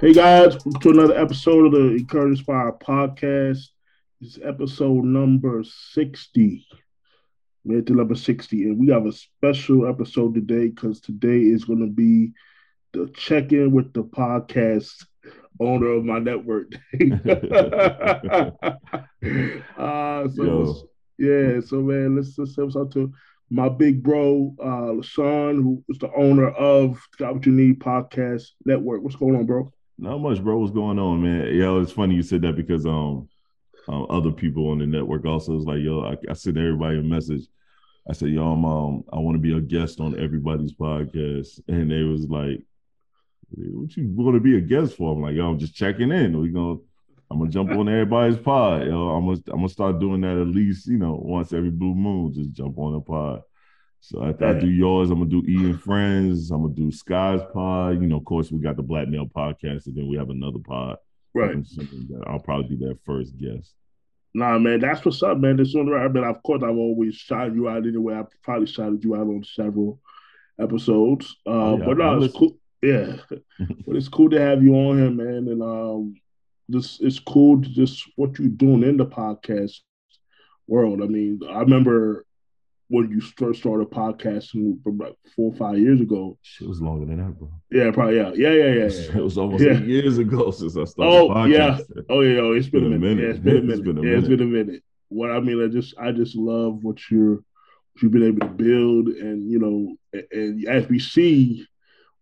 Hey guys, welcome to another episode of the N'Courage & N'Spire podcast. This is episode number 60. We're at number 60, and we have a special episode today because today is going to be the check-in with the podcast owner of my network. uh, so yeah, so man, let's let's have something to my big bro, uh, LaShon, who is the owner of Got What U Need Podcast Network. What's going on, bro? Not much, bro. What's going on, man? Yo, it's funny you said that because um, um other people on the network also was like, yo, I, I sent everybody a message. I said, yo, I'm um, I want to be a guest on everybody's podcast, and they was like, what you want to be a guest for? I'm like, yo, I'm just checking in. We gonna, I'm gonna jump on everybody's pod. Yo, I'm gonna, I'm gonna start doing that at least, you know, once every blue moon. Just jump on a pod. So after I do yours, I'm gonna do Ian Friends. I'm gonna do Sky's pod. You know, of course, we got the Black Male podcast, and then we have another pod. Right. I'll probably be that first guest. Nah, man, that's what's up, man. This one, right I mean, of course, I've always shouted you out anyway. I've probably shouted you out on several episodes. Uh, oh, yeah, but no, it's cool. Yeah, but it's cool to have you on here, man. And um, this it's cool to just what you're doing in the podcast world. I mean, I remember when you first started podcasting from like four or five years ago. Shit was longer than that, bro. Yeah, probably. Yeah, yeah, yeah, yeah. yeah. It was almost yeah. years ago since I started. Oh podcasting. yeah. Oh yeah. Oh, it's been, been a minute. minute. Yeah, it's been a minute. it's been a minute. Yeah, it's been a minute. What I mean, I just, I just love what you're, what you've been able to build, and you know, and, and as we see,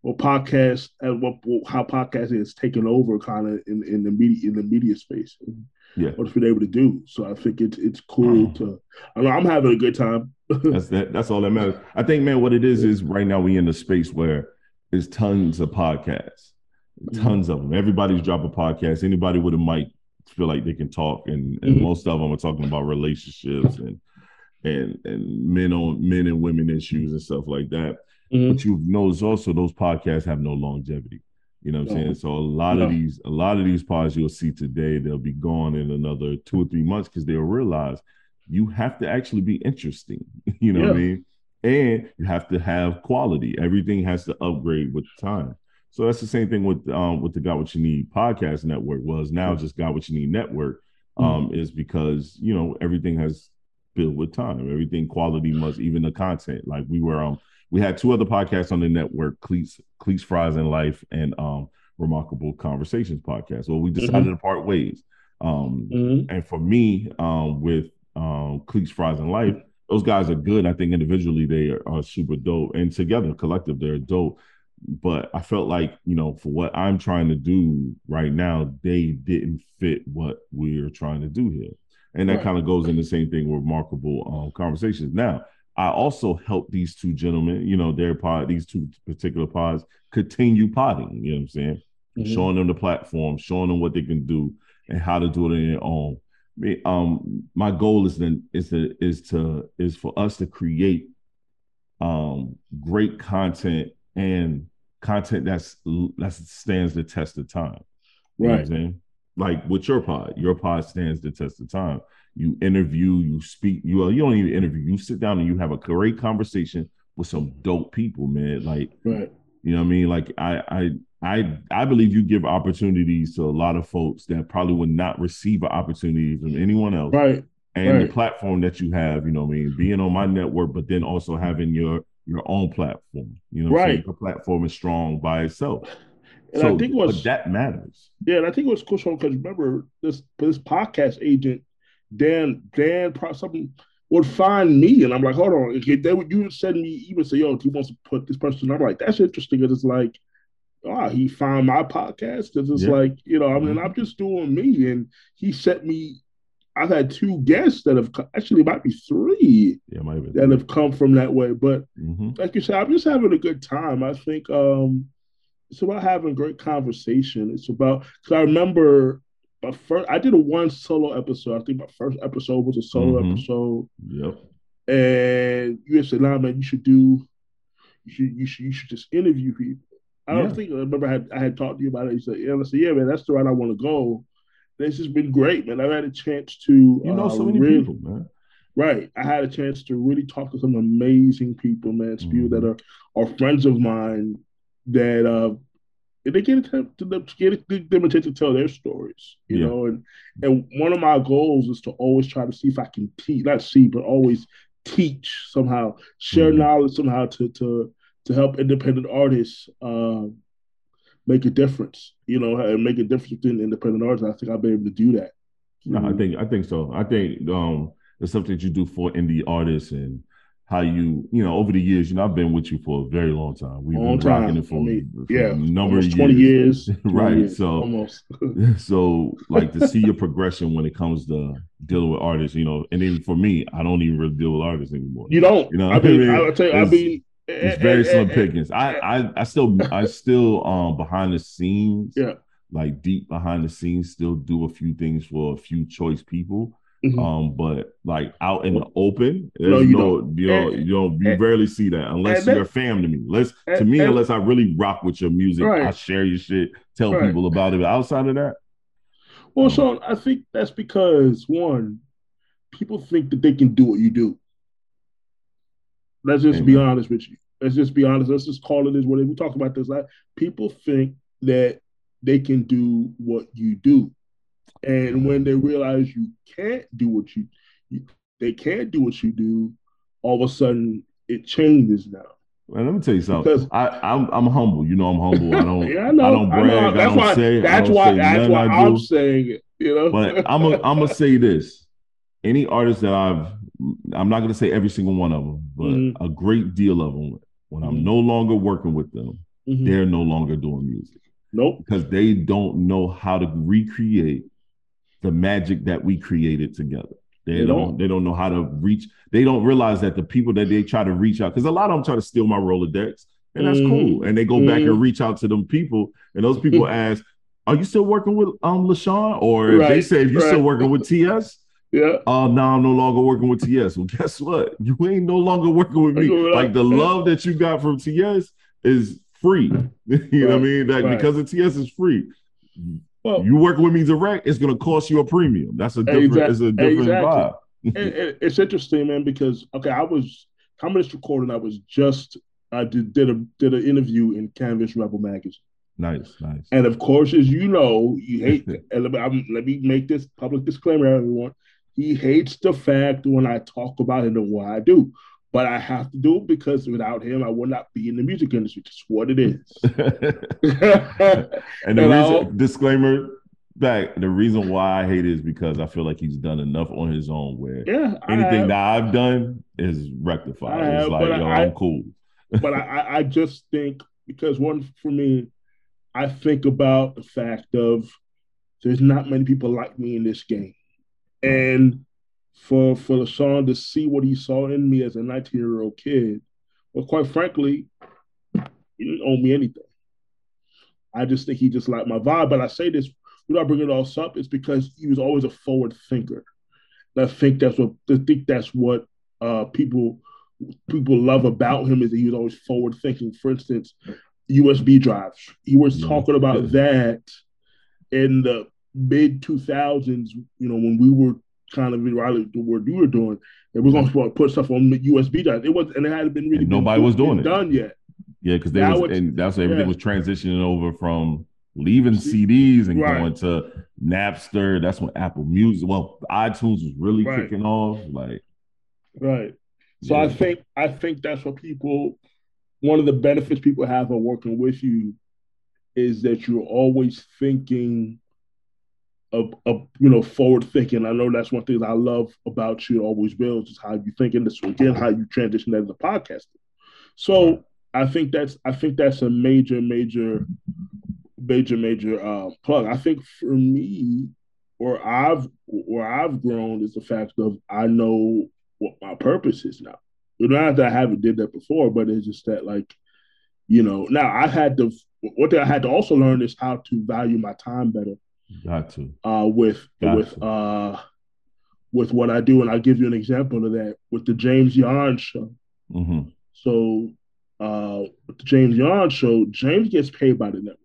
what podcast, and what how podcasting is taking over, kind of in in the media in the media space mm-hmm. Yeah. what's been able to do. So I think it's it's cool to. I know I'm having a good time. that's that. That's all that matters. I think, man, what it is is right now we in a space where there's tons of podcasts, mm-hmm. tons of them. Everybody's dropping podcasts. Anybody with a mic feel like they can talk, and, and mm-hmm. most of them are talking about relationships and and and men on men and women issues and stuff like that. Mm-hmm. But you've noticed also those podcasts have no longevity. You know what I'm saying? So a lot of these, a lot of these pods you'll see today, they'll be gone in another two or three months because they'll realize you have to actually be interesting. You know yeah. what I mean? And you have to have quality. Everything has to upgrade with time. So that's the same thing with um with the Got What U Need podcast network was now just Got What U Need network um mm-hmm. is because you know everything has built with time. Everything quality must even the content. Like we were um we had two other podcasts on the network, Cleats, Cleats Fries and Life and um, Remarkable Conversations podcast. Well, we decided mm-hmm. to part ways. Um, mm-hmm. And for me, um, with um, Cleats Fries and Life, those guys are good. I think individually they are, are super dope, and together, collective, they're dope. But I felt like you know, for what I'm trying to do right now, they didn't fit what we're trying to do here, and that right. kind of goes in the same thing with remarkable um, conversations. Now, I also help these two gentlemen, you know, their pod, these two particular pods continue potting, you know what I'm saying? Mm-hmm. Showing them the platform, showing them what they can do and how to do it on their own. Um, my goal is then is to is to is for us to create um great content and content that's that stands the test of time. You right. I'm saying? Like with your pod, your pod stands the test of time you interview, you speak, you you don't even interview, you sit down and you have a great conversation with some dope people, man. Like, right. you know what I mean? Like, I I I I believe you give opportunities to a lot of folks that probably would not receive an opportunity from anyone else. Right. And right. the platform that you have, you know what I mean, being on my network, but then also having your your own platform. You know, right. Your platform is strong by itself. And so, I think was that matters. Yeah, and I think it was cool because remember this this podcast agent Dan Dan something would find me, and I'm like, hold on, okay, they would you would send me even say, yo, he wants to put this person. I'm like, that's interesting. Cause it's like, ah, oh, he found my podcast because it's yeah. like, you know, I mean, mm-hmm. I'm just doing me, and he sent me. I've had two guests that have actually might be three yeah, might be that have come from that way. But mm-hmm. like you said, I'm just having a good time. I think um, it's about having great conversation. It's about because I remember my first I did a one solo episode. I think my first episode was a solo mm-hmm. episode. Yep. And you said, "Nah, man, you should do. You should you should you should just interview people." I don't think I remember I had I had talked to you about it. You said, "Yeah," I said, "Yeah, man, that's the route I want to go." And it's just been great, man. I've had a chance to you know uh, so many really, people, man. Right, I had a chance to really talk to some amazing people, man. mm-hmm. People that mm-hmm. are are friends of mine that uh they get to, to get, them a chance to tell their stories, you yeah. know. And and one of my goals is to always try to see if I can teach, not see, but always teach somehow, share mm-hmm. knowledge somehow to to to help independent artists uh, make a difference, you know, and make a difference within independent artists. I think I'll be able to do that. No, I think I think so. I think um, the stuff that you do for indie artists and how you, you know, over the years, you know, I've been with you for a very long time. We've long been rocking it for, I mean, for yeah, a number of years. 20 years. 20 right. Years, so almost. so like to see your progression when it comes to dealing with artists, you know, and then for me, I don't even really deal with artists anymore. You don't. You know, I mean, I, mean, tell you, I mean it's eh, very eh, slim eh, pickings. I, I I still I still um behind the scenes, yeah, like deep behind the scenes, still do a few things for a few choice people. Mm-hmm. Um, but like out in the open, no, you no, don't. you know, you don't, you rarely see that unless you're a fam to me. Let's to me, and, unless I really rock with your music, right. I share your shit, tell right. people about it. But outside of that, well, um, Sean, I think that's because one, people think that they can do what you do. Let's just Amen. be honest with you. Let's just be honest. Let's just call it as what we talked about this. Like people think that they can do what you do. And when they realize you can't do what you, you they can't do what you do, all of a sudden it changes now. Well, let me tell you something. Because I, I'm I'm humble. You know I'm humble. I don't yeah, I, know, I don't brag. I, that's I don't why, say. That's why. That's why I'm saying it. You know. But I'm a, I'm gonna say this. Any artist that I've, I'm not gonna say every single one of them, but mm-hmm. a great deal of them. When I'm mm-hmm. no longer working with them, mm-hmm. they're no longer doing music. Nope. Because they don't know how to recreate the magic that we created together. They, don't, they don't know how to reach. They don't realize that the people that they try to reach out, because a lot of them try to steal my Rolodex, and that's mm. cool. And they go mm. back and mm-hmm. reach out to them people, and those people ask, "Are you still working with um LaShon?" Or right. they say, "If you're right. still working with TS." Yeah. Oh, uh, now I'm no longer working with TS. Well, guess what? You ain't no longer working with me. Like the love that you got from TS is free. you right. know what I mean? Like because of TS is free. Well, you work with me direct, it's gonna cost you a premium. That's a different. Exactly, it's a different exactly. vibe. it, it, it's interesting, man, because okay, I was coming this recording. I was just I did did a did an interview in Canvas Rebel magazine. Nice, nice. And of course, as you know, you hate. and let me, let me make this public disclaimer, everyone. He hates the fact when I talk about it and what I do but I have to do it because without him, I would not be in the music industry. Just what it is. and the and reason, disclaimer back, the reason why I hate it is because I feel like he's done enough on his own where yeah, anything that I've done is rectified. Have, it's like, yo, I, am cool. but I, I just think because one for me, I think about the fact of there's not many people like me in this game. And for for LaShawn to see what he saw in me as a 19 year old kid. But quite frankly, he didn't owe me anything. I just think he just liked my vibe. But I say this, when I bring it all up, it's because he was always a forward thinker. And I think that's what I think that's what uh, people people love about him is that he was always forward thinking. For instance, USB drives. He was yeah. talking about that in the mid 2000s. You know, when we were kind of what you were doing. It was going to put stuff on the USB drive. It was, and it hadn't been really and nobody was doing it done yet. Yeah, because they was, and that's everything yeah. was transitioning over from leaving CDs and right. going to Napster. That's when Apple Music, well, iTunes was really right. kicking off. Like, right. So yeah. I think I think that's what people. One of the benefits people have of working with you is that you're always thinking of, of you know forward thinking. I know that's one thing I love about you. Always will is how you think, and this again how you transition as a podcaster. So I think that's I think that's a major major major major uh, plug. I think for me, or I've where I've grown is the fact of I know what my purpose is now. You know, not that I haven't did that before, but it's just that like, you know, now I had to what I had to also learn is how to value my time better Got to. Uh, with Got with to. uh, with what I do, and I'll give you an example of that with the James Yarn show. Mm-hmm. So, uh, with the James Yarn show, James gets paid by the network.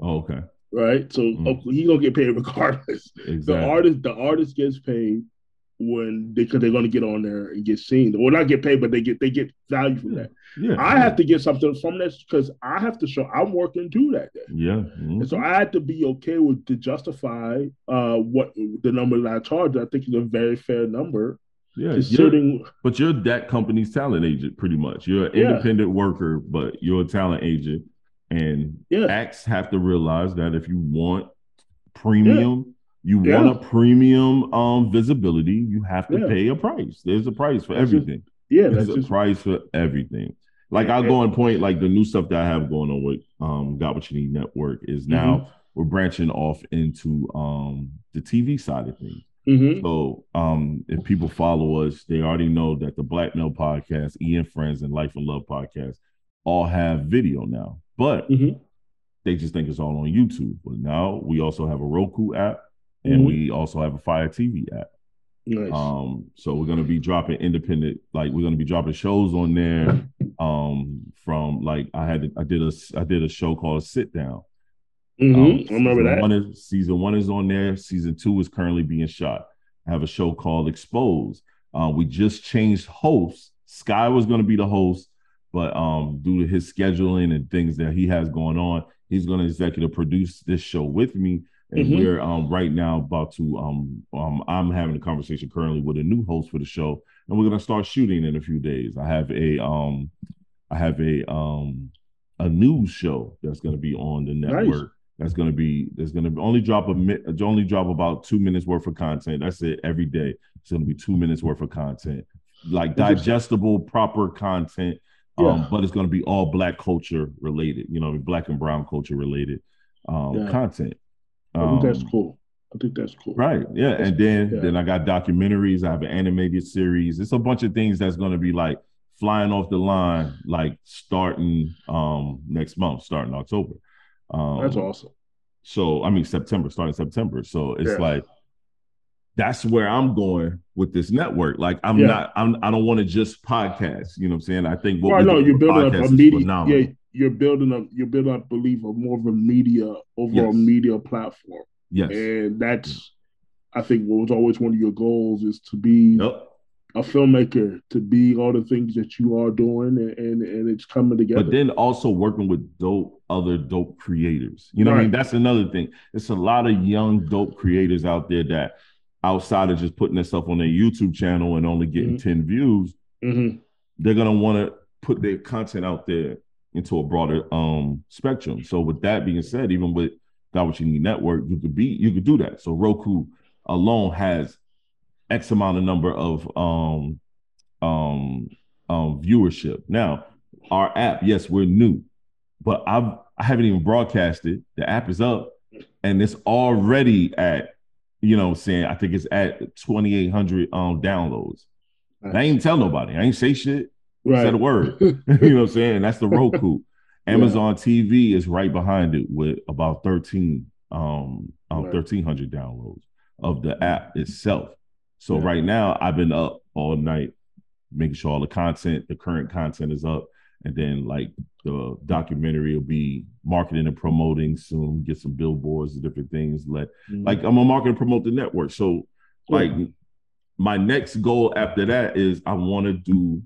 Oh, okay. Right. So mm-hmm. he's gonna get paid regardless. Exactly. The artist, the artist gets paid. When they because they're going to get on there and get seen, or not get paid, but they get they get value from that. Yeah, I yeah. have to get something from this because I have to show I'm working too that day. Yeah, mm-hmm. and so I had to be okay with to justify uh, what the number that I charge. I think is a very fair number. Yeah, considering, you're, but you're that company's talent agent, pretty much. You're an yeah. independent worker, but you're a talent agent, and yeah. acts have to realize that if you want premium you yeah. want a premium um visibility, you have to yeah. pay a price. There's a price for that's everything. Just, yeah, there's a just... price for everything. Like I'll go and point like the new stuff that I have going on with um Got What U Need Network is now mm-hmm. we're branching off into um the TV side of things. Mm-hmm. So um if people follow us, they already know that the Blackmail Podcast, Ian Friends, and Life and Love Podcast all have video now. But mm-hmm. they just think it's all on YouTube. But now we also have a Roku app and mm-hmm. we also have a Fire TV app. Nice. Um, so we're gonna be dropping independent, like we're gonna be dropping shows on there. Um, from like I had I did a I did a show called Sit Down. Mm-hmm. Um, I remember that. One is, season one is on there. Season two is currently being shot. I have a show called Exposed. Uh, we just changed hosts. Sky was going to be the host, but um, due to his scheduling and things that he has going on, he's going to executive produce this show with me and mm-hmm. we're um, right now about to um, um, I'm having a conversation currently with a new host for the show, and we're gonna start shooting in a few days. I have a um I have a um a news show that's gonna be on the network. Nice. That's gonna be there's gonna be only drop a only drop about two minutes worth of content. That's it every day. It's gonna be two minutes worth of content, like digestible, proper content. Um, but it's gonna be all black culture related, you know, black and brown culture related um, yeah. content. I think that's um, cool. I think that's cool. Right. Yeah. That's and then yeah. then I got documentaries. I have an animated series. It's a bunch of things that's going to be like flying off the line, like starting um next month, starting October. Um, that's awesome. So I mean September, starting September. So it's yeah. like that's where I'm going with this network. Like I'm yeah. not, I'm I don't want to just podcast. You know what I'm saying? I think what well, no, you're building up a media. Yeah, you're building up you're building up belief of more of a media overall yes. media platform. Yes. And that's I think what was always one of your goals is to be yep. a filmmaker, to be all the things that you are doing and, and, and it's coming together. But then also working with dope other dope creators. You know right. I mean? That's another thing. It's a lot of young dope creators out there that outside of just putting their stuff on their YouTube channel and only getting mm-hmm. 10 views, mm-hmm. they're gonna want to put their content out there into a broader um spectrum. So with that being said, even with that What U Need Network, you could be you could do that. So Roku alone has X amount of number of um um um viewership. Now, our app, yes, we're new, but I've I haven't even broadcasted. The app is up and it's already at, you know, saying I think it's at 2,800 um downloads. I ain't tell nobody. I ain't say shit. Right. Said a word. you know what I'm saying? That's the Roku. Amazon yeah. TV is right behind it with about 13 um, um right. 1300 downloads of the app itself. So yeah. right now I've been up all night making sure all the content, the current content is up and then like the documentary will be marketing and promoting soon, get some billboards and different things. Let mm-hmm. like I'm a market and promote the network. So like my next goal after that is I want to do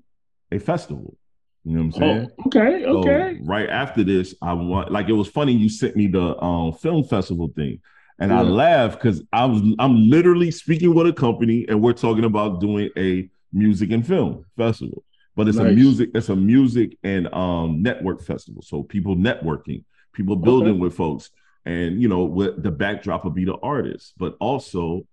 a festival. You know what I'm saying? Oh, okay, okay. Right after this, I want like it was funny you sent me the um, film festival thing. And yeah. I laughed because I was I'm literally speaking with a company and we're talking about doing a music and film festival. But it's nice. a music, it's a music and um network festival. So people networking, people building okay. with folks. And you know, with the backdrop will be the artists, but also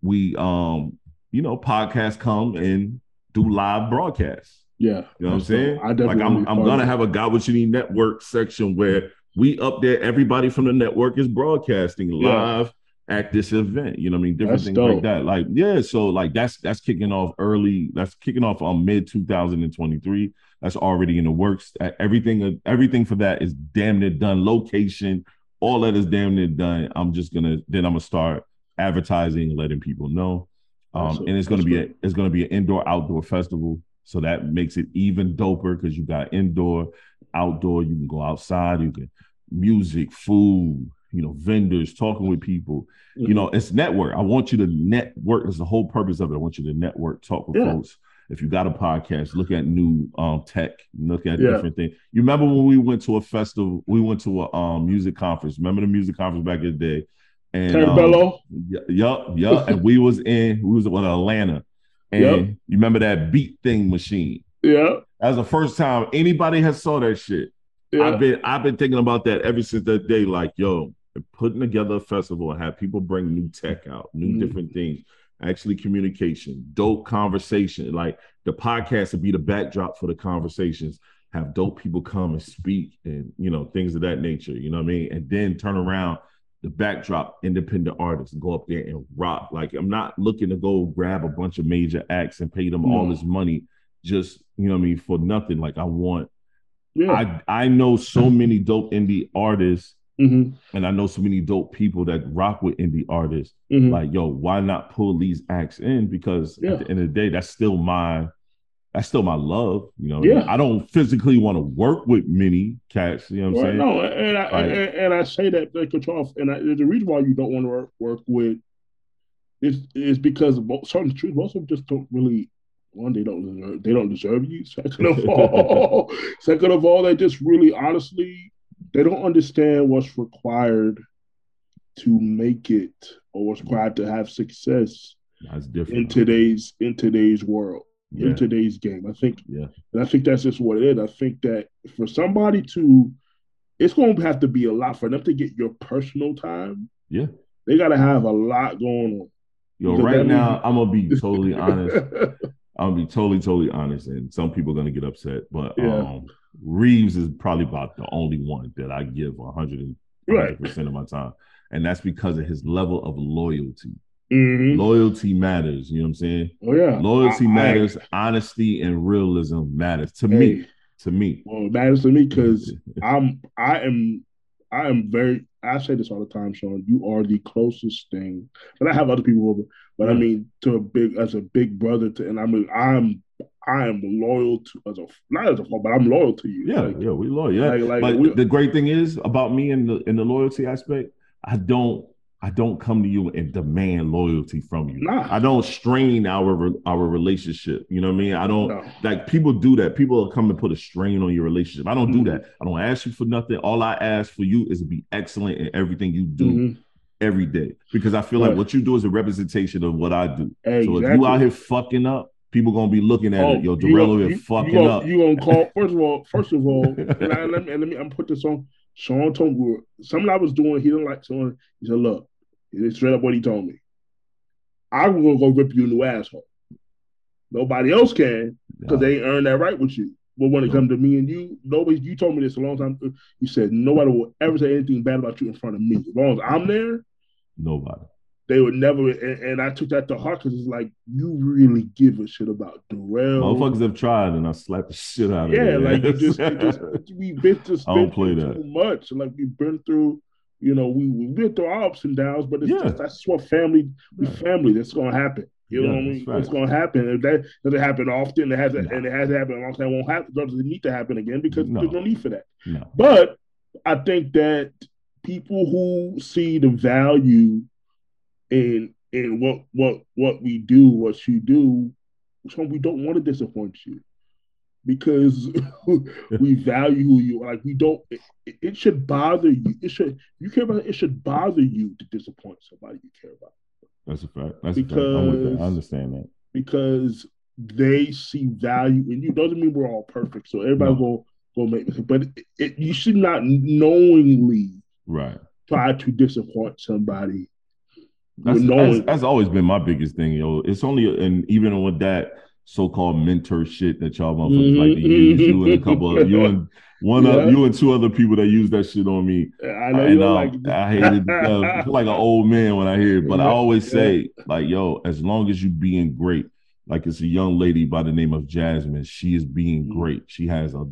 we um, you know, podcasts come and do live broadcasts. Yeah. You know what I'm saying? I definitely like I'm, I'm gonna have a Got What U Need network section where we up there, everybody from the network is broadcasting live yeah. At this event. You know what I mean? Different that's things dope. like that. Like, yeah, so like that's that's kicking off early, that's kicking off on mid 2023. That's already in the works. Everything, everything for that is damn near done. Location, all that is damn near done. I'm just gonna then I'm gonna start advertising, letting people know. Um, and it's to be a, it's to be an indoor outdoor festival, so that makes it even doper because you got indoor, outdoor. You can go outside. You can music, food. You know, vendors, talking with people. Mm-hmm. You know, it's network. I want you to network. That's the whole purpose of it. I want you to network, talk with yeah. folks. If you got a podcast, look at new um, tech, look at yeah. different things. You remember when we went to a festival? We went to a um, music conference. Remember the music conference back in the day? And um, yup, yup. and we was in we was in Atlanta. And yep. you remember that beat thing machine? Yeah. That was the first time anybody has saw that shit. Yeah. I've been I've been thinking about that ever since that day. Like, yo, putting together a festival and have people bring new tech out, new mm. different things, actually communication, dope conversation. Like the podcast would be the backdrop for the conversations. Have dope people come and speak and you know things of that nature. You know what I mean? And then turn around the backdrop, independent artists go up there and rock. Like I'm not looking to go grab a bunch of major acts and pay them mm. all this money just you know what I mean for nothing. Like I want yeah. I I know so many dope indie artists, mm-hmm. and I know so many dope people that rock with indie artists. Mm-hmm. Like, yo, why not pull these acts in? Because yeah. at the end of the day, that's still my that's still my love. You know, yeah. I don't physically want to work with many cats. You know what I'm saying? No, and I like, and, and, I say that because and I, the reason why you don't want to work, work with is is because certain truth most of them just don't really one, they don't deserve they don't deserve you. Second of all, second of all, they just really honestly they don't understand what's required to make it or what's required to have success that's different in today's in today's world. Yeah. In today's game. I think yeah. And I think that's just what it is. I think that for somebody to it's gonna have to be a lot for them to get your personal time. Yeah. They gotta have a lot going on. Yo, right now, means- I'm gonna be totally honest. I'll be totally, totally honest, and some people are gonna get upset, but yeah. um, Reeves is probably about the only one that I give 100 percent of my time, and that's because of his level of loyalty. Mm-hmm. Loyalty matters. You know what I'm saying? Oh yeah, loyalty I, matters. I, honesty and realism matters to hey, me. To me, well, it matters to me because I'm I am I am very. I say this all the time, Sean. You are the closest thing, but I have other people over. But I mean, to a big as a big brother to, and I mean, I'm I am loyal to as a not as a but I'm loyal to you. Yeah, like, yeah, we loyal. Yeah, like, like but we, the great thing is about me and the in the loyalty aspect, I don't I don't come to you and demand loyalty from you. Nah. I don't strain our our relationship. You know what I mean? I don't no. like people do that. People come and put a strain on your relationship. I don't mm-hmm. do that. I don't ask you for nothing. All I ask for you is to be excellent in everything you do. Mm-hmm every day because I feel right. like what you do is a representation of what I do. Exactly. So if you out here fucking up, people gonna be looking at oh, it. Yo, Dorello is fucking you up. You gonna call first of all, first of all, and, I, let me and let me I'm put this on. Sean told me something I was doing. He didn't like someone. He said, "Look, it's straight up what he told me. I'm gonna go rip you a new asshole. Nobody else can because they ain't earned that right with you. But when it comes to me and you, nobody, you told me this a long time ago. You said nobody will ever say anything bad about you in front of me. As long as I'm there, nobody. They would never, and, and I took that to heart because it's like you really give a shit about Darrell. Motherfuckers have tried, and I slapped the shit out of yeah, them. Yeah, like you just, you just we've been through, I don't play that. too much. Like we've been through, you know, we we've been through our ups and downs, but it's yeah. just that's what family, we family. That's gonna happen. You know what I mean? Right. It's going to happen. If that doesn't happen often, it has no. and it has happened a long time. Won't happen. Doesn't need to happen again because no. there's no need for that. No. But I think that people who see the value in in what what what we do, what you do, so we don't want to disappoint you because we value who you are. Like we don't. It, it should bother you. It should. You care about. It, it should bother you to disappoint somebody you care about. That's a fact. That's because, a fact. I'm with that. I understand that. Because they see value in you. Doesn't mean we're all perfect. So everybody no. go go make but it, it, you should not knowingly right try to disappoint somebody. That's, that's, that's, always been my biggest thing, yo. It's only and even with that so-called mentor shit that y'all motherfuckers mm-hmm. like to use, you and a couple of you and one yeah. of you and two other people that use that shit on me. I know um, like I hate it. Uh, like an old man when I hear it, but I always say like, yo, as long as you being great, like it's a young lady by the name of Jasmine. She is being mm-hmm. great. She has a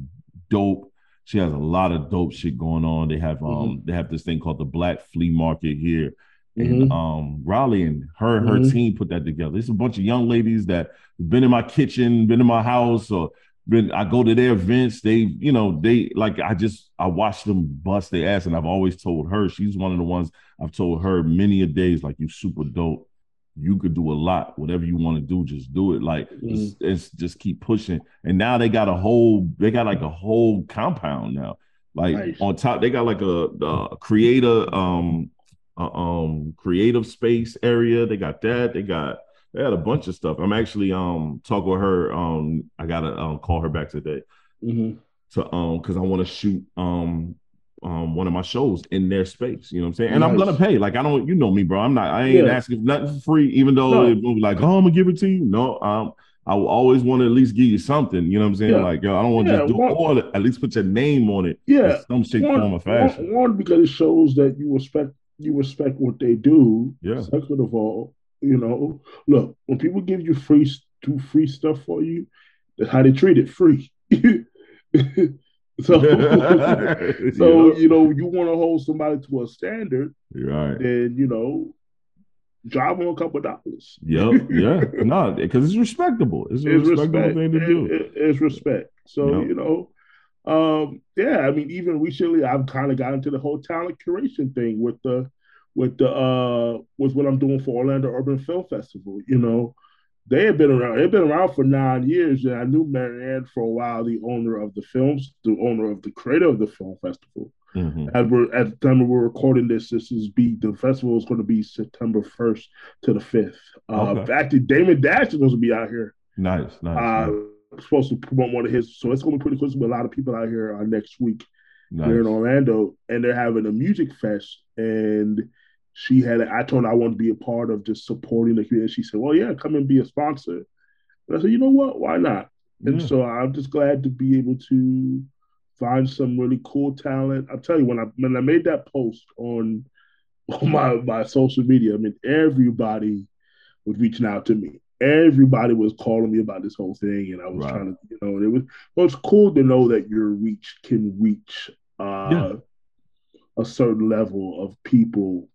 dope. She has a lot of dope shit going on. They have um mm-hmm. they have this thing called the Black Flea Market here and mm-hmm. um Raleigh and her her mm-hmm. team put that together. It's a bunch of young ladies that been in my kitchen, been in my house, or been I go to their events. They, you know, they like I just I watch them bust their ass, and I've always told her she's one of the ones I've told her many a days like you super dope. You could do a lot. Whatever you want to do, just do it. Like mm. it's, it's just keep pushing. And now they got a whole they got like a whole compound now. Like nice. on top, they got like a, a creator um a, um creative space area. They got that. They got they had a bunch of stuff. I'm actually um talking with her. Um, I gotta um call her back today. Mm-hmm. To um, because I want to shoot um um one of my shows in their space. You know what I'm saying? And nice. I'm gonna pay. Like I don't, you know me, bro. I'm not. I ain't yeah. asking nothing for free, even though no. it will be like, oh, I'm gonna give it to you. No, um, I will always want to at least give you something. You know what I'm saying? Yeah. Like, yo, I don't want to yeah, just do one, all it. At least put your name on it. Yeah, some shape, one, form, or fashion. One, one, because it shows that you respect you respect what they do. Yeah. Second of all, you know, look, when people give you free do free stuff for you, that's how they treat it free. so, so you know, you want to hold somebody to a standard, right? Then you know, drive on a couple dollars. Yep, yeah, no, because it's respectable. It's a it's respectable respect. thing to do. It, it's respect. So yep. you know, um, yeah, I mean, even recently, I've kind of got into the whole talent curation thing with the with the uh with what I'm doing for Orlando Urban Film Festival. You know, they have been around. They've been around for nine years, and I knew Marianne for a while, the owner of the films, the owner of the creator of the film festival. Mm-hmm. As we're at the time we we're recording this, this is be the festival is going to be September first to the fifth. Uh, okay. Actually, Damon Dash is going to be out here. Nice, nice. Uh, nice. Supposed to promote one of his, so it's going to be pretty close. With a lot of people out here uh, next week nice. here in Orlando, and they're having a music fest and she had I told her I want to be a part of just supporting the community. She said, Well, yeah, come and be a sponsor. And I said, you know what? Why not? Yeah. And so I'm just glad to be able to find some really cool talent. I'll tell you when I when I made that post on on my, my social media, I mean everybody was reaching out to me. Everybody was calling me about this whole thing, and I was right. trying to, you know, and it was well, it's cool to know that your reach can reach uh, yeah. a certain level of people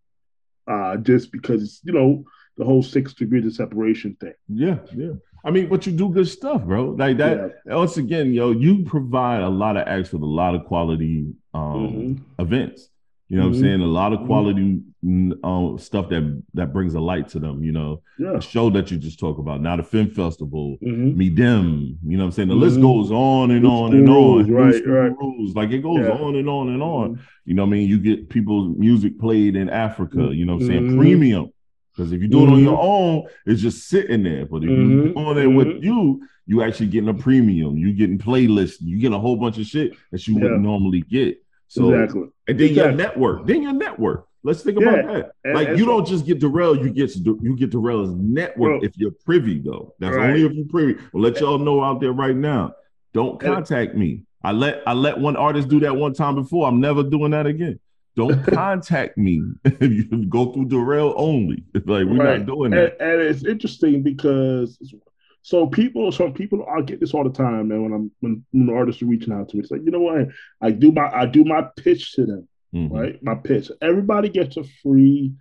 uh, just because it's you know the whole six degrees of separation thing. Yeah, yeah. I mean, but you do good stuff, bro. Like that. Yeah. Once again, yo, you provide a lot of acts with a lot of quality um, mm-hmm. events. You know mm-hmm. what I'm mm-hmm. saying? A lot of mm-hmm. quality mm-hmm. uh, stuff that that brings a light to them. You know, yeah. the show that you just talked about. Now the film festival, mm-hmm. me them. You know what I'm saying? The list mm-hmm. goes on and on and on. Right, right. Rules. Like it goes yeah. on and on and on. You know what I mean? You get people's music played in Africa. You know what I'm saying? Premium. Because if you do it on your own, it's just sitting there. But if you're doing it with you, you actually getting a premium. You getting playlists. You get a whole bunch of shit that you yeah. wouldn't normally get. So exactly. and then exactly. your network, then your network. Let's think about yeah. that. And, like and you so, don't just get Darrell, you get you get Darrell's network if you're privy though. That's right. only if you're privy. Well, let y'all know out there right now. Don't contact me. I let I let one artist do that one time before. I'm never doing that again. Don't contact me you go through Darrell only. Like we're right. not doing that. And, and, it's interesting because so people, some people, I get this all the time, man. When I'm when, when artists are reaching out to me, it's like, you know what? I do my I do my pitch to them, mm-hmm. right? My pitch. Everybody gets a free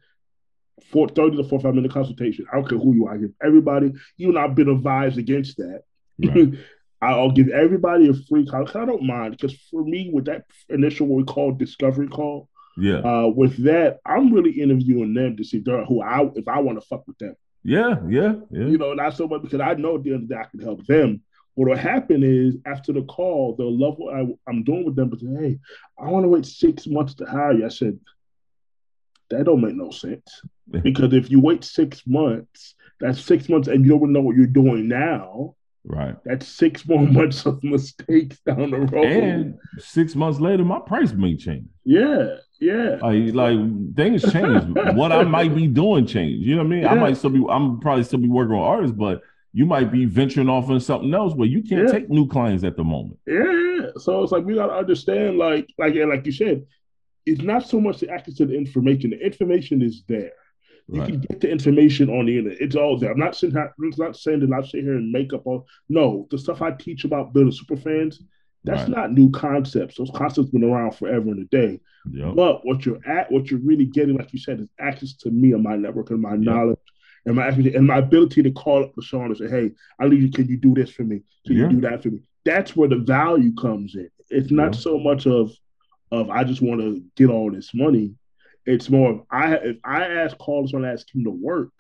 four, 30 to 45 minute consultation. I don't care who you are. I give everybody, even I've been advised against that. Right. I'll give everybody a free call. I don't mind because for me, with that initial what we call discovery call, yeah, uh, with that, I'm really interviewing them to see who I if I want to fuck with them. Yeah, yeah, yeah. You know, not so much because I know at the end of the day I can help them. What'll happen is after the call, they'll love what I, am doing with them, but say, hey, I want to wait six months to hire you. I said, that don't make no sense. because if you wait six months, that's six months and you don't know what you're doing now. Right. That's six more months of mistakes down the road. And six months later, my price may change. Yeah. Yeah. Like, like things change. what I might be doing change. You know what I mean? Yeah. I might still be, I'm probably still be working on artists, but you might be venturing off on something else where you can't yeah. take new clients at the moment. Yeah. So it's like we gotta understand, like, like, and like you said, it's not so much the access to the information. The information is there. You right. can get the information on the internet. It's all there. I'm not saying I'm not saying that I sit here and make up all. No, the stuff I teach about building super fans, that's right. not new concepts. Those concepts been around forever and a day. Yep. But what you're at, what you're really getting, like you said, is access to me and my network and my yep. knowledge and my and my ability to call up LaShon and say, "Hey, I need you. Can you do this for me? Can yeah. you do that for me?" that's where the value comes in. It's not yeah. so much of of I just want to get all this money. It's more of I if I ask want to ask him to work,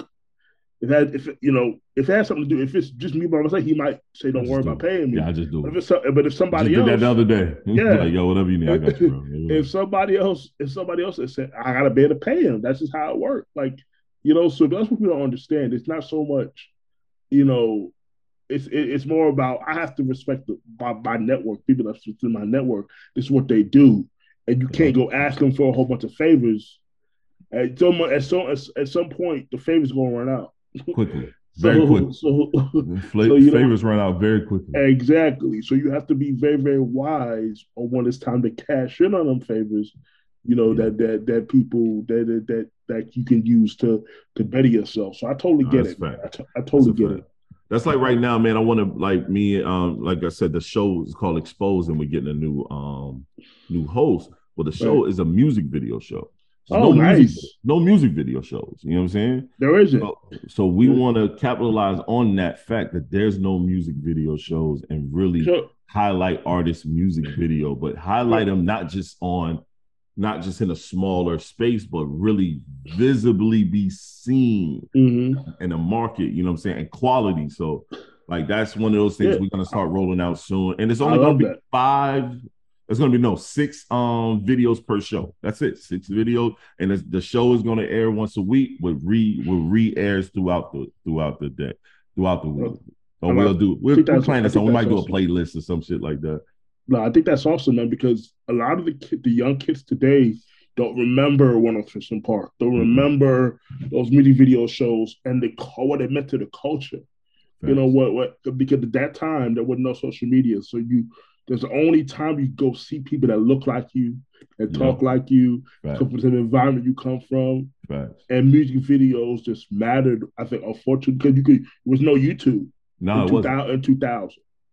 if that if you know if it has something to do if it's just me by myself, he might say, "Don't worry do about paying me." Yeah, I just do. But if, it's, but if somebody else, did that the other day, yeah, like, yo, whatever you need, I got you, bro. if somebody else, if somebody else has said, "I gotta be able to pay him," that's just how it works. Like you know, so that's what we don't understand. It's not so much, you know, it's it's more about I have to respect the, my, my network, people that's within my network. This is what they do, and you can't go ask them for a whole bunch of favors. At some at some at some point, the favors gonna run out quickly. Very so, quick. So, Fla- so favors run out very quickly. Exactly. So you have to be very, very wise on when it's time to cash in on them favors. You know yeah. that that that people that that that you can use to to better yourself. So I totally no, get it. I, t- I totally get fact. it. That's like right now, man. I want to like me. Um, like I said, the show is called Exposed, and we're getting a new um new host. Well, the show right. is a music video show. So oh, no nice. Music, no music video shows. You know what I'm saying? There isn't. So, so we want to capitalize on that fact that there's no music video shows and really highlight artists' music video, but highlight them not just on not just in a smaller space, but really visibly be seen mm-hmm. in the market, you know what I'm saying, and quality. So, like, that's one of those things yeah. we're gonna start rolling out soon. And it's only gonna be that. five, there's gonna be no six um videos per show. That's it, six videos. And the show is gonna air once a week with re with re-airs throughout the throughout the day, throughout the week. Or we'll do we're, we're planning so we might do a playlist or some shit like that. No, I think that's awesome, man, because a lot of the kid, the young kids today don't remember 106 & Park. Don't mm-hmm. remember those music video shows and the call what it meant to the culture. You know what? What because at that time there was no social media, so you there's the only time you go see people that look like you, and talk like you, come from the same environment you come from, and music videos just mattered. I think, unfortunately, because you could there was no YouTube. No, in, 2000, in 2000.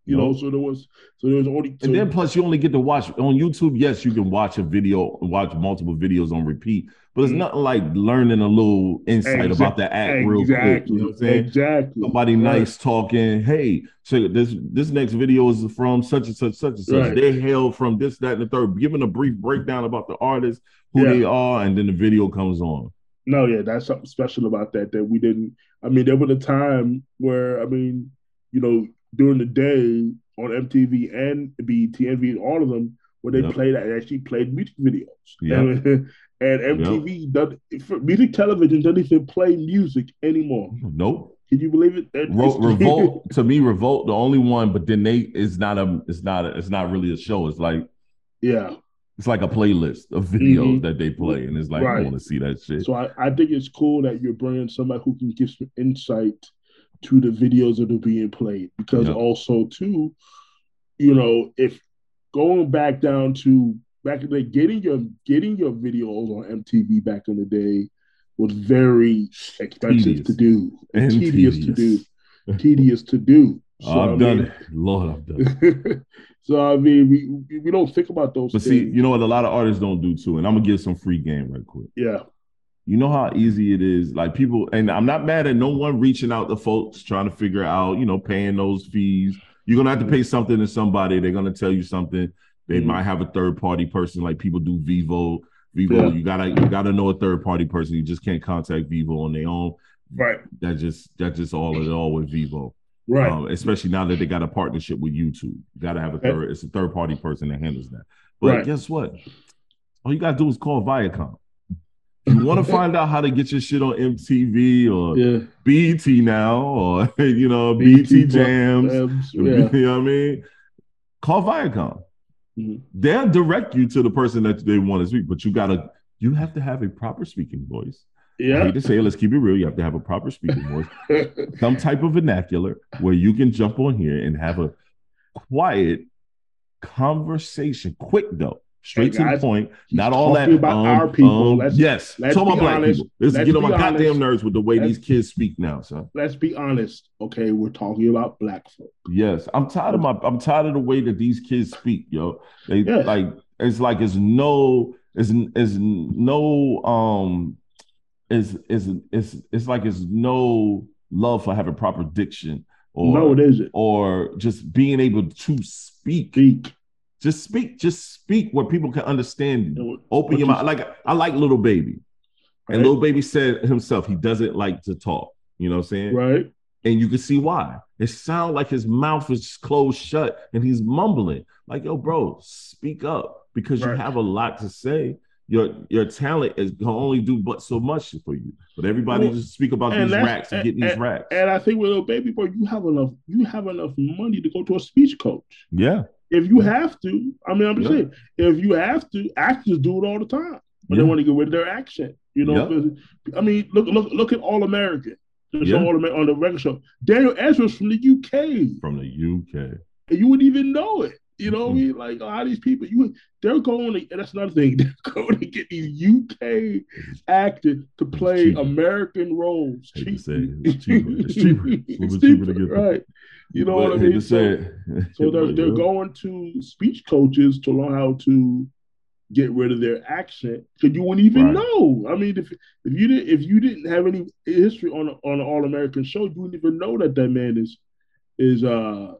You know, so there was so there was only so, and then plus you only get to watch on YouTube. Yes, you can watch a video, watch multiple videos on repeat, but it's mm-hmm. nothing like learning a little insight about the act exactly. real quick. You know what I'm saying? Exactly. Somebody right. nice talking. Hey, so this this next video is from such and such, such and such. Right. They hail from this, that, and the third. Giving a brief breakdown about the artist, who yeah. they are, and then the video comes on. No, yeah, that's something special about that that we didn't. I mean, there was a time where I mean, you know, during the day on MTV and BET and all of them where they yep. played actually played music videos. Yep. And, and MTV yep. doesn't music television doesn't even play music anymore. Nope. Can you believe it? Re- Revolt to me, Revolt the only one, but then they it's not a it's not a, it's not really a show. It's like yeah, it's like a playlist of videos mm-hmm. that they play, and it's like right. I want to see that shit. So I, I think it's cool that you're bringing somebody who can give some insight to the videos that are being played because yep. also too you know if going back down to back in the day getting your getting your videos on mtv back in the day was very expensive tedious. to do and tedious, tedious to do tedious to do oh, so, I've I done mean, it. Lord, I've done it. so I mean, we we don't think about those. But things. see, you know what? A lot of artists don't do too, and I'm gonna give some free game right quick. Yeah you know how easy it is. Like people and i'm not mad at no one reaching out to folks trying to figure out you know paying those fees. You're gonna have to pay something to somebody. They're gonna tell you something. They mm-hmm. might have a third party person like people do Vevo. Vevo, yeah. you gotta you gotta know a third party person. You just can't contact Vevo on their own. Right. That just that's just all it all with Vevo. right. Um, especially now that they got a partnership with youtube. You gotta have a third it's a third party person that handles that. But right. guess what? All you gotta do is call viacom you want to find out how to get your shit on MTV or yeah. BET now or you know BET, BET Jams, Jams yeah. you know what I mean? Call Viacom. Mm-hmm. They'll direct you to the person that they want to speak, but you gotta you have to have a proper speaking voice. Yeah. I hate to say it, let's keep it real. You have to have a proper speaking voice, some type of vernacular where you can jump on here and have a quiet conversation, quick though straight hey guys, to the point. Not all that about um, our people. Um, let's, yes, let's talk about black honest. people. Let's, let's get on my honest. goddamn nerves with the way let's, these kids speak now, son. Let's be honest. Okay, we're talking about black folk. Yes, I'm tired of my. I'm tired of the way that these kids speak, yo. They yes. like it's like it's no, it's it's no um, is is it's it's like it's no love for having proper diction or no, it isn't. or just being able to speak. Speak. Just speak. Just speak where people can understand you. Open your mouth. Like I like Lil Baby. Right. And Lil Baby said himself he doesn't like to talk. You know what I'm saying? Right. And you can see why. It sounds like his mouth is closed shut and he's mumbling. Like, yo, bro, speak up because right. you have a lot to say. Your your talent is can only do but so much for you. But everybody well, just speak about these racks and, and getting these racks. And I think with Lil Baby boy, you have enough, you have enough money to go to a speech coach. Yeah. If you have to, I mean, I'm just yeah. saying, if you have to, actors do it all the time. But yeah. they want to get rid of their accent. You know, yeah. I mean, look, look, look at All American. Yeah. on the, on the record show. Daniel Ezra's from the UK. From the UK. And you wouldn't even know it. You know mm-hmm. I mean? Like a lot of these people, you they're going to, and that's another thing, they're going to get these UK actors to play American roles. Cheap. It's cheaper. It's cheaper. It's, cheaper, to get right. You know but, what I mean? So, so they're, they're going to speech coaches to learn how to get rid of their accent because you wouldn't even right. know. I mean, if if you didn't if you didn't have any history on on an All American show, you wouldn't even know that that man is is uh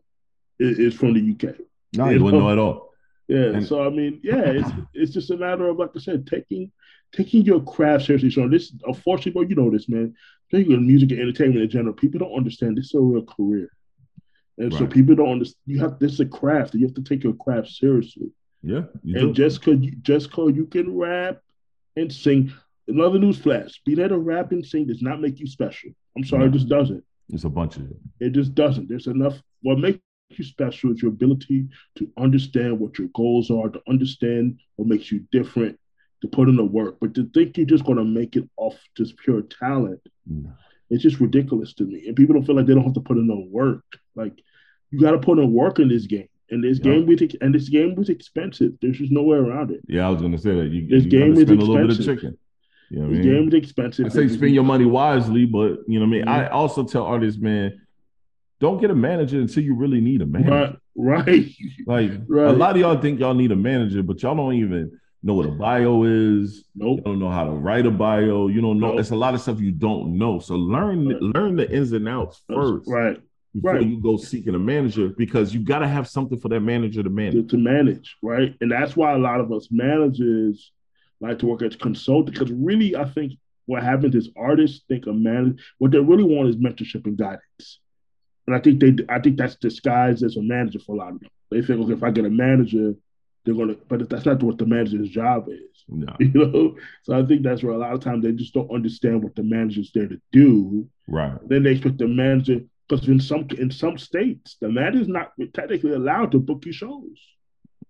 is, is from the UK. No, you, wouldn't know at all. Yeah. And, so I mean, yeah, it's it's just a matter of like I said, taking taking your craft seriously. So this, unfortunately, you know this, man. Taking music and entertainment in general, people don't understand this is a real career, and right. so people don't understand. You have this is a craft. You have to take your craft seriously. Yeah. And do. just cause you just cause you can rap and sing. Another news flash: being able to rap and sing does not make you special. I'm sorry, no. it just doesn't. It's a bunch of it. It just doesn't. There's enough. What makes you special is your ability to understand what your goals are, to understand what makes you different, to put in the work. But to think you're just going to make it off just pure talent, no. it's just ridiculous to me. And people don't feel like they don't have to put in the work. Like you got to put in work in this game. And this game was and this game was expensive. There's just no way around it. Yeah, I was gonna say that. You, this you game is expensive. a little bit of chicken. You know this mean? game is expensive. I say spend your money wisely, but you know what I mean. Mm-hmm. I also tell artists, man, don't get a manager until you really need a manager. Right. right. Like right. a lot of y'all think y'all need a manager, but y'all don't even know what a bio is. Nope. You don't know how to write a bio. You don't know. Nope. It's a lot of stuff you don't know. So learn right. learn the ins and outs first. Right before you go seeking a manager because you got to have something for that manager to manage. To, to, manage, right? And that's why a lot of us managers like to work as consultants because really, I think what happens is artists think a man what they really want is mentorship and guidance. And I think they, I think that's disguised as a manager for a lot of them. They think, okay, if I get a manager, they're gonna, but that's not what the manager's job is. No. You know, so I think that's where a lot of times they just don't understand what the manager's there to do. Right. Then they expect the manager because in some in some states, the man is not technically allowed to book your shows.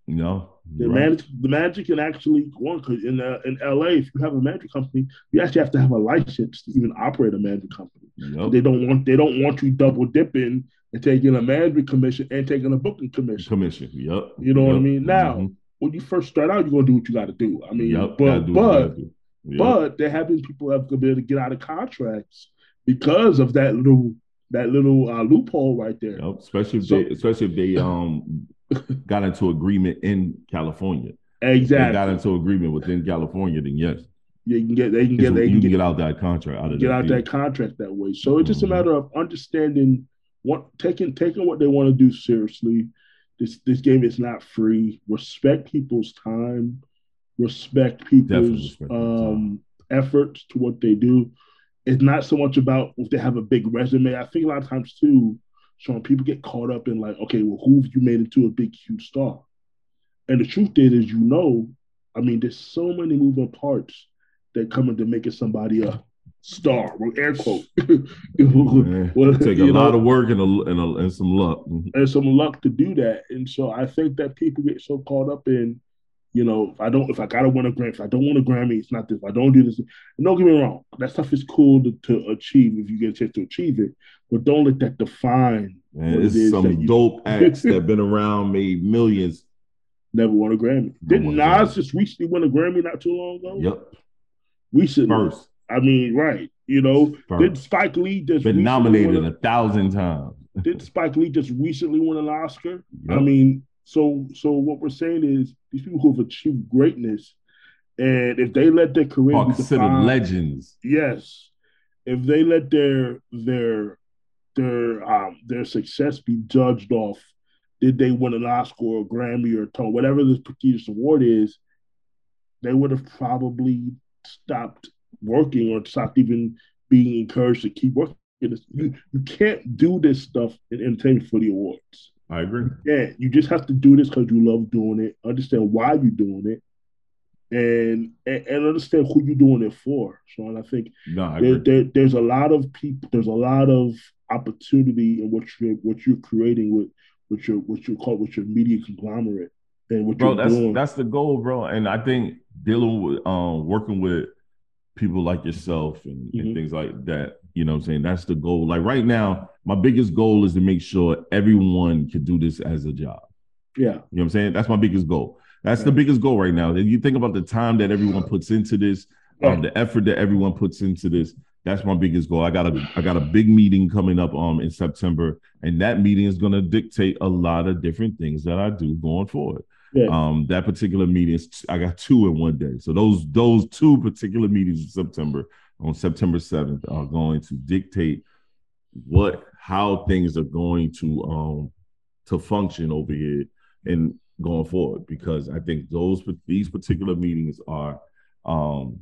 No, the right. manager the magic can actually one because in uh, in LA, if you have a magic company, you actually have to have a license to even operate a magic company. Yep. They don't want they don't want you double dipping and taking a management commission and taking a booking commission. Commission, yep. You know yep. what I mean? Now, mm-hmm. when you first start out, you're gonna do what you got to do. I mean, yep. but but but there have been people who have been able to get out of contracts because of that little that little uh, loophole right there. Yep. Especially if so, they, especially if they um got into agreement in California. Exactly. Got into agreement within California, then yes. You can get they can get they can get, get, out that contract out of get out that contract that way. So it's just mm-hmm. a matter of understanding what taking taking what they want to do seriously. This this game is not free. Respect people's time. Respect people's respect um, efforts to what they do it's not so much about if they have a big resume. I think a lot of times too, Sean, people get caught up in like, okay, well, who have you made into a big, huge star? And the truth is, is you know, I mean, there's so many moving parts that come into making somebody a star, air quote. well, take a lot of work and, a, and, a, and some luck. And some luck to do that. And so I think that people get so caught up in you know, if I don't, if I gotta win a Grammy, if I don't win a Grammy, it's not this. If I don't do this, don't get me wrong, that stuff is cool to, to achieve if you get a chance to achieve it, but don't let that define. Man, it's it some dope acts that been around, made millions, never won a Grammy. Didn't Nas just recently win a Grammy not too long ago? Yep, recently. First, I mean, right? You know, First. did Spike Lee just been nominated a, a thousand times? did Spike Lee just recently win an Oscar? Yep. I mean, so so what we're saying is these people who've achieved greatness, and if they let their career are considered defined, legends. Yes. If they let their their their um, their success be judged off did they win an Oscar or a Grammy or a Tony, whatever this prestigious award is, they would have probably stopped working or stopped even being encouraged to keep working. You, you can't do this stuff in entertainment for the awards. I agree. Yeah, you just have to do this because you love doing it. Understand why you're doing it, and and, and understand who you're doing it for. So, and I think no, I there, there, there's a lot of people. There's a lot of opportunity in what you're what you're creating with with your what you call with your media conglomerate and what bro, you're that's, doing. That's the goal, bro. And I think dealing with um working with people like yourself and, mm-hmm. and things like that, you know what I'm saying? That's the goal. Like right now, my biggest goal is to make sure everyone can do this as a job. Yeah. You know what I'm saying? That's my biggest goal. That's the biggest goal right now. And you think about the time that everyone puts into this, um, the effort that everyone puts into this. That's my biggest goal. I got a I got a big meeting coming up um in September, and that meeting is going to dictate a lot of different things that I do going forward. Yeah. Um, that particular meeting is I got two in one day. So those those two particular meetings in September on September 7th are going to dictate what how things are going to um to function over here and going forward because I think those these particular meetings are um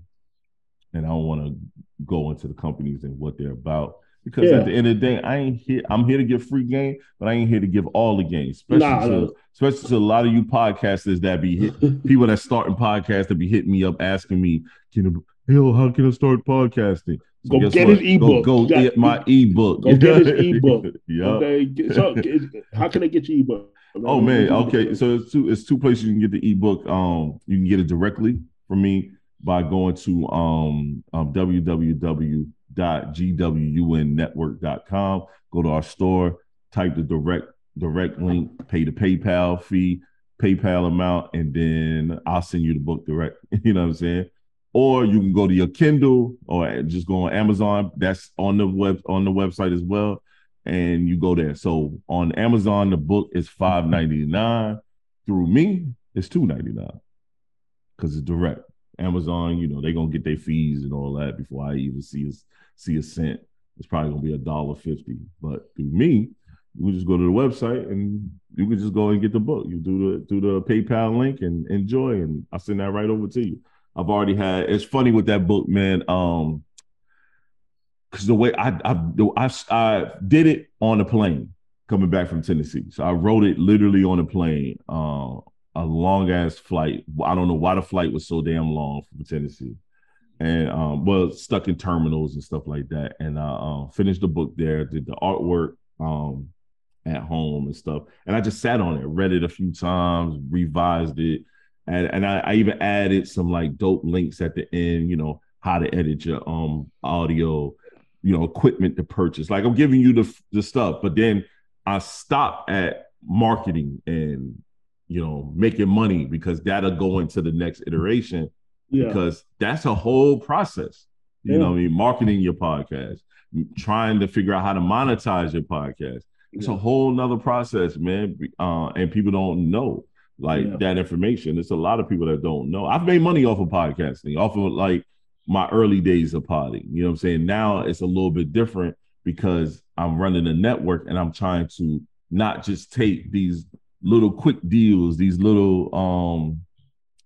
and I don't want to go into the companies and what they're about because yeah. at the end of the day, I ain't here. I'm here to give free game, but I ain't here to give all the game. Especially nah, to, especially to a lot of you podcasters that be hit, people that starting podcasts that be hitting me up asking me, "Can yo, how can I start podcasting?" So go get what? his ebook. Go, go get my ebook. Go get his ebook. yeah. Okay. So, how can I get your ebook? Oh man. Okay. So it's two. It's two places you can get the ebook. Um, you can get it directly from me by going to um, um, www.gwunnetwork.com. Go to our store, type the direct direct link, pay the PayPal fee, PayPal amount, and then I'll send you the book direct. you know what I'm saying? Or you can go to your Kindle or just go on Amazon. That's on the web on the website as well. And you go there. So on Amazon, the book is $5.99. Through me, it's $2.99 because it's direct. Amazon, you know, they're gonna get their fees and all that before I even see a see a cent. It's probably gonna be a dollar fifty. But through me, you just go to the website and you can just go and get the book. You do the do the PayPal link and enjoy, and I send that right over to you. I've already had. It's funny with that book, man. Um, because the way I, I I I did it on a plane coming back from Tennessee. So I wrote it literally on a plane. Um, a long ass flight. I don't know why the flight was so damn long from Tennessee, and um, well, stuck in terminals and stuff like that. And I uh, finished the book there, did the artwork um at home and stuff, and I just sat on it, read it a few times, revised it, and and I, I even added some like dope links at the end. You know how to edit your um audio, you know, equipment to purchase. Like I'm giving you the the stuff, but then I stop at marketing and you know, making money because that'll go into the next iteration. Yeah. Because that's a whole process. You yeah. know, I mean, marketing your podcast, trying to figure out how to monetize your podcast. It's yeah. a whole nother process, man. Uh, and people don't know like yeah. that information. It's a lot of people that don't know. I've made money off of podcasting, off of like my early days of potting. You know what I'm saying? Now it's a little bit different because I'm running a network and I'm trying to not just take these little quick deals, these little um,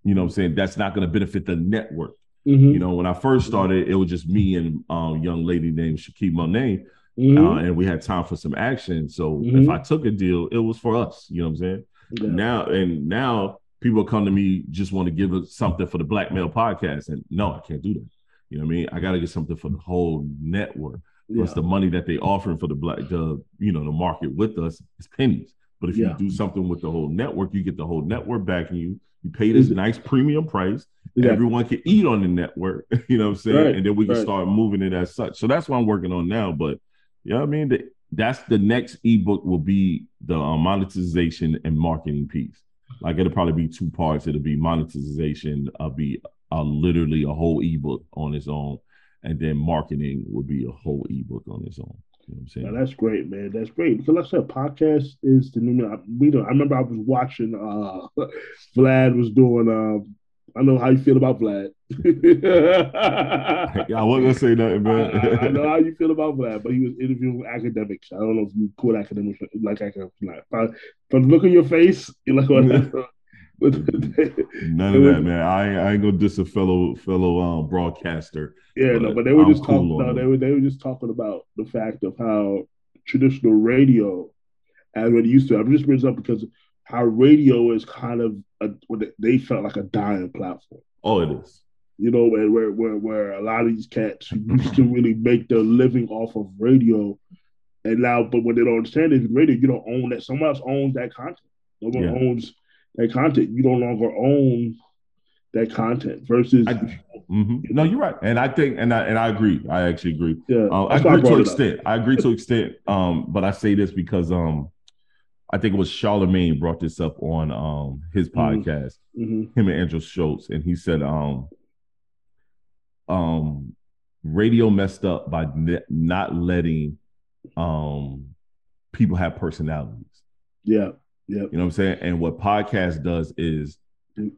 you know what I'm saying, that's not gonna benefit the network. Mm-hmm. You know, when I first started, it was just me and um young lady named Shakib Monet. Mm-hmm. Uh, and we had time for some action. So mm-hmm. if I took a deal, it was for us. You know what I'm saying? Yeah. Now and now people come to me just want to give us something for the Black Male Podcast, and no, I can't do that. You know what I mean? I got to get something for the whole network. Plus yeah. the money that they offering for the black, the you know, the market with us is pennies. But if yeah. you do something with the whole network, you get the whole network backing you. You pay this nice premium price. Yeah. Everyone can eat on the network. You know what I'm saying? Right. And then we can right. start moving it as such. So that's what I'm working on now. But yeah, you know I mean, the, that's the next ebook will be the uh, monetization and marketing piece. Like it'll probably be two parts. It'll be monetization. I'll be uh, literally a whole ebook on its own, and then marketing will be a whole ebook on its own. You know what I'm saying? that's great, man. That's great. Because like I said, podcast is the new. We don't. I remember I was watching. uh Vlad was doing uh, I know how you feel about Vlad. yeah, I wasn't gonna say nothing, man. I, I, know how you feel about Vlad, but he was interviewing Akademiks. I don't know if you quote Akademiks like Akademiks. From the look on your face, you're like, None of that, man. I, I ain't gonna diss a fellow fellow um, broadcaster. Yeah, but no, but they were I'm just cool talking. No, they were they were just talking about the fact of how traditional radio, as what it used to. I'm just bringing this up because how radio is kind of a, they felt like a dying platform. Oh, it is. You know, where where where, where a lot of these cats used to really make their living off of radio, and now, but what they don't understand is radio, you don't own that. Someone else owns that content. Someone yeah. owns that content. You no longer own that content versus. I, mm-hmm. No, you're right, and I think, and I and I agree. I actually agree. Yeah, uh, I agree to an extent. I agree to extent. Um, but I say this because um, I think it was Charlemagne brought this up on um his mm-hmm. podcast, mm-hmm. him and Andrew Schulz, and he said um um radio messed up by ne- not letting um people have personalities. Yeah. Yeah. You know what I'm saying? And what podcast does is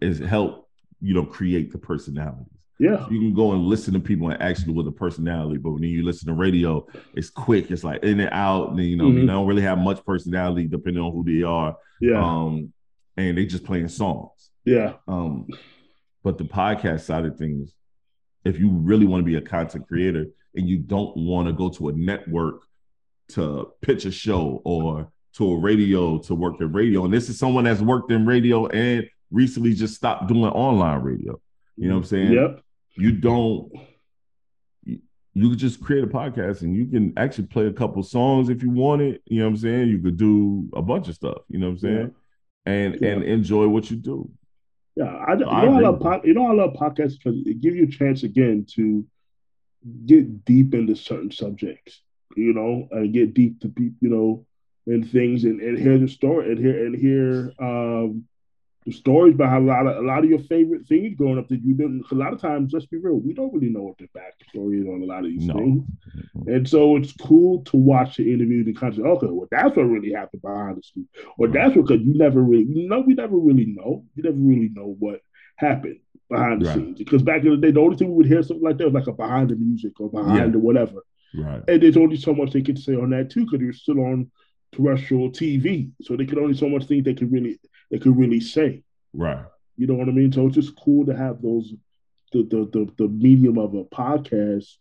is help, you know, create the personalities. Yeah. You can go and listen to people and actually with a personality, but when you listen to radio, it's quick. It's like in and out. And you know, mm-hmm. they don't really have much personality depending on who they are. Yeah. Um, and they just playing songs. Yeah. Um, but the podcast side of things, if you really want to be a content creator and you don't want to go to a network to pitch a show or to a radio to work in radio. And this is someone that's worked in radio and recently just stopped doing online radio. You know what I'm saying? Yep. You don't you, could just create a podcast and you can actually play a couple songs if you want it. You know what I'm saying? You could do a bunch of stuff, you know what I'm saying? Yeah. And yeah. and enjoy what you do. Yeah, I, you, know I love po- you know I love podcasts because it gives you a chance again to get deep into certain subjects, you know, and get deep to be, you know, and things and, and hear the story and hear and hear um, the stories behind a lot of a lot of your favorite things growing up that you didn't. A lot of times, let's be real, we don't really know what the backstory is on a lot of these no. things, and so it's cool to watch the interview and kind of okay, well, that's what really happened behind the scenes, or right. that's what because you never really, you know, we never really know, you never really know what happened behind the right. scenes because back in the day, the only thing we would hear something like that was like a behind the music or behind yeah. the whatever. Right. And there's only so much they could say on that too because you're still on terrestrial TV, so they could only so much things they could really they could really say. Right. You know what I mean? So it's just cool to have those the the the, the medium of a podcast,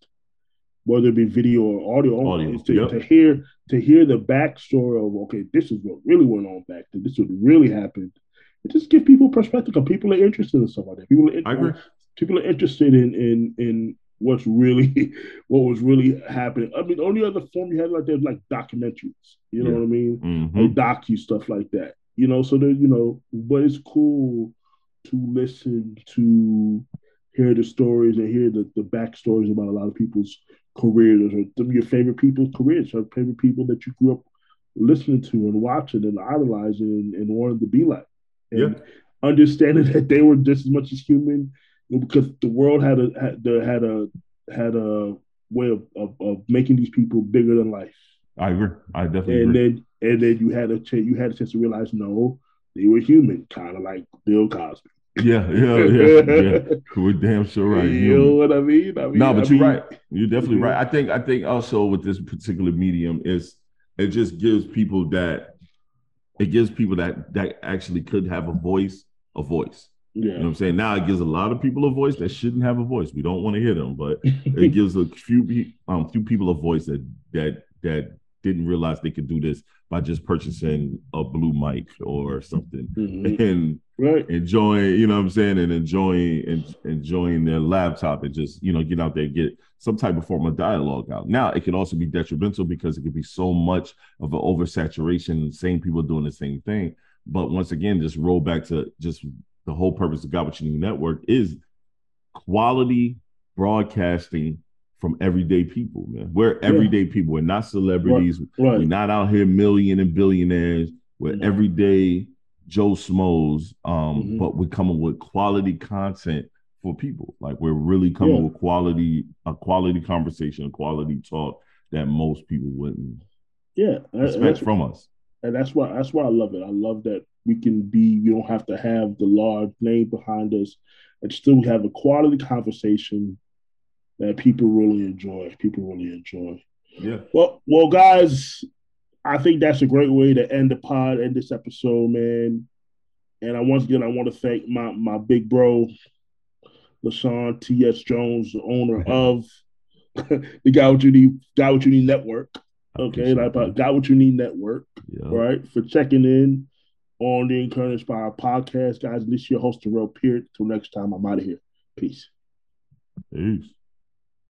whether it be video or audio, audio. To, yep. to hear to hear the backstory of okay, this is what really went on back then. This is what really happened. It just give people perspective. Because people are interested in stuff like that. People are, I agree. people are interested in in in what's really what was really happening. I mean, the only other form you had like that like documentaries. You know yeah. what I mean? Mm-hmm. Like docu stuff like that. You know, so that you know, but it's cool to listen to hear the stories and hear the, the backstories about a lot of people's careers or some of your favorite people's careers, or favorite people that you grew up listening to and watching and idolizing and, and wanted to be like. And yeah. understanding that they were just as much as human because the world had a had, had a had a way of, of, of, making these people bigger than life. I agree. I definitely and agree. then and then you had a chance you had a chance to realize no, they were human, kind of like Bill Cosby. Yeah, yeah, yeah, yeah. We're damn sure right. You know what I mean? I mean no, but I you're mean, right. You're definitely right. I think I think also with this particular medium is it just gives people that it gives people that that actually could have a voice a voice. Yeah. You know what I'm saying? Now it gives a lot of people a voice that shouldn't have a voice. We don't want to hear them, but it gives a few um few people a voice that that that didn't realize they could do this by just purchasing a blue mic or something mm-hmm. and right. enjoying, you know what I'm saying, and enjoying and enjoying their laptop and just, you know, get out there get some type of form of dialogue out. Now it can also be detrimental because it could be so much of an oversaturation, same people doing the same thing. But once again, just roll back to just the whole purpose of Got What U Need Network is quality broadcasting from everyday people, man. We're everyday yeah. people. We're not celebrities. Right. Right. We're not out here million and billionaires. We're mm-hmm. everyday Joe Schmoes. Um, mm-hmm. but we're coming with quality content for people. Like we're really coming yeah. with quality, a quality conversation, a quality talk that most people wouldn't yeah expect from us. And that's why that's why I love it. I love that we can be. You don't have to have the large name behind us, and still have a quality conversation that people really enjoy. People really enjoy. Yeah. Well, well, guys, I think that's a great way to end the pod, end this episode, man. And I once again I want to thank my my big bro, LaShon T.S. Jones, the owner of the Guy What U Need, Got What U Need Network. Okay, like Got What U Need Network, yep. right? For checking in on the N'Courage & N'Spire podcast, guys. This is your host, Terrell Peart. Till next time, I'm out of here. Peace. Peace.